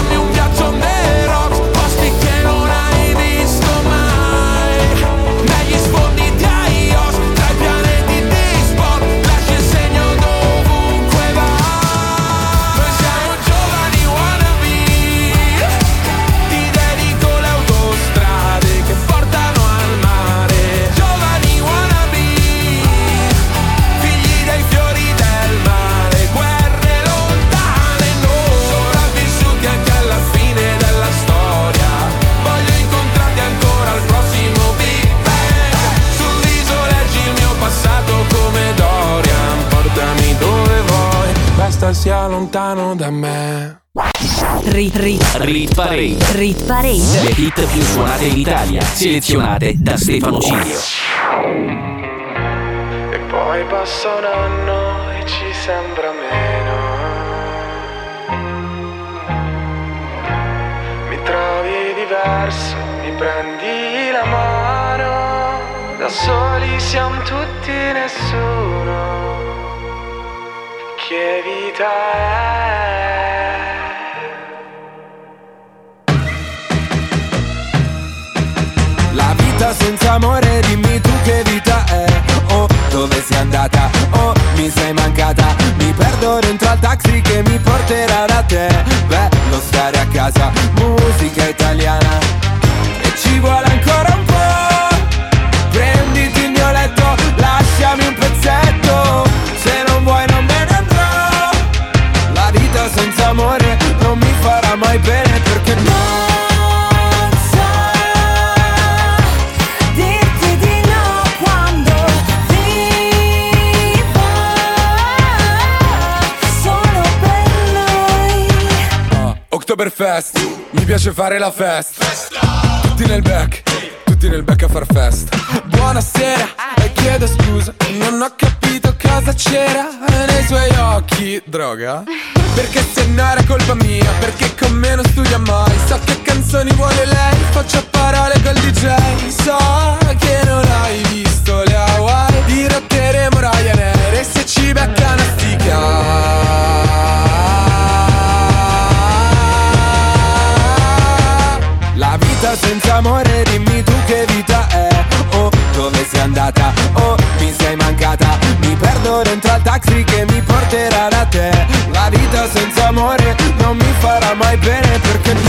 sia lontano da me. Rit, rit, Rit Parade. rit parade. Le hit più suonate in Italia, selezionate da Stefano Cilio. E poi passa un anno e ci sembra meno. Mi trovi diverso, mi prendi la mano. Da soli siamo tutti nessuno. Che vita è? La vita senza amore, dimmi tu che vita è. Oh, dove sei andata? Oh, mi sei mancata. Mi perdo dentro al taxi che mi porterà da te. Bello stare a casa, musica italiana. E ci vuole ancora un po' Prenditi il mio letto, lasciami un pezzetto farà mai bene perché no noi. Oktoberfest, mi piace fare la festa. Tutti nel back, tutti nel back a far festa. Buonasera e chiedo scusa Non ho capito cosa c'era nei suoi occhi. Droga? Perché se no era colpa mia Perché con me non studia mai. So che canzoni vuole lei Faccio parole col DJ So che non hai visto le Hawaii. Dirotteremo Ryanair E se ci becca una stica La vita senza amore dimmi tu che vita è. Oh, dove sei andata? Taxi che mi porterà da te. La vita senza amore non mi farà mai bene perché Dirti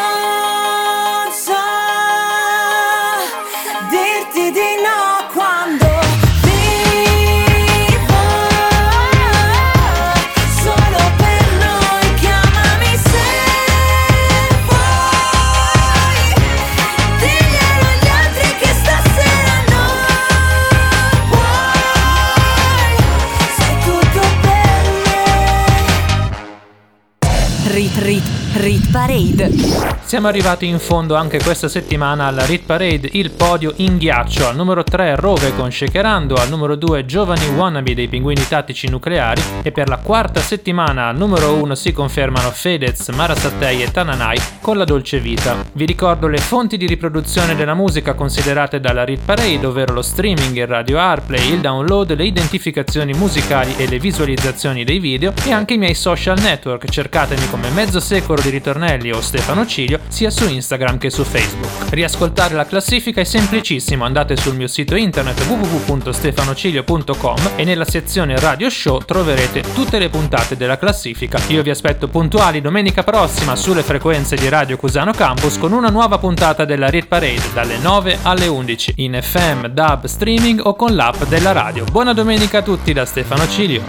Parade. Siamo arrivati in fondo anche questa settimana alla Rit Parade, il podio in ghiaccio. Al numero 3 Rove con Shakerando, al numero 2 Giovani Wannabe dei Pinguini Tattici Nucleari e per la quarta settimana al numero 1 si confermano Fedez, Mara Sattei e Tananai con La Dolce Vita. Vi ricordo le fonti di riproduzione della musica considerate dalla Rit Parade, ovvero lo streaming, il radio Airplay, il download, le identificazioni musicali e le visualizzazioni dei video e anche i miei social network. Cercatemi come Mezzo Secolo di Ritornelli o Stefano Cilio sia su Instagram che su Facebook. Riascoltare la classifica è semplicissimo, andate sul mio sito internet www.stefanocilio.com e nella sezione Radio Show troverete tutte le puntate della classifica. Io vi aspetto puntuali domenica prossima sulle frequenze di Radio Cusano Campus con una nuova puntata della Rit Parade dalle 9 alle 11 in FM, DAB, streaming o con l'app della radio. Buona domenica a tutti da Stefano Cilio.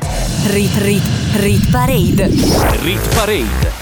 Rit Rit Rit Parade. Rit Parade.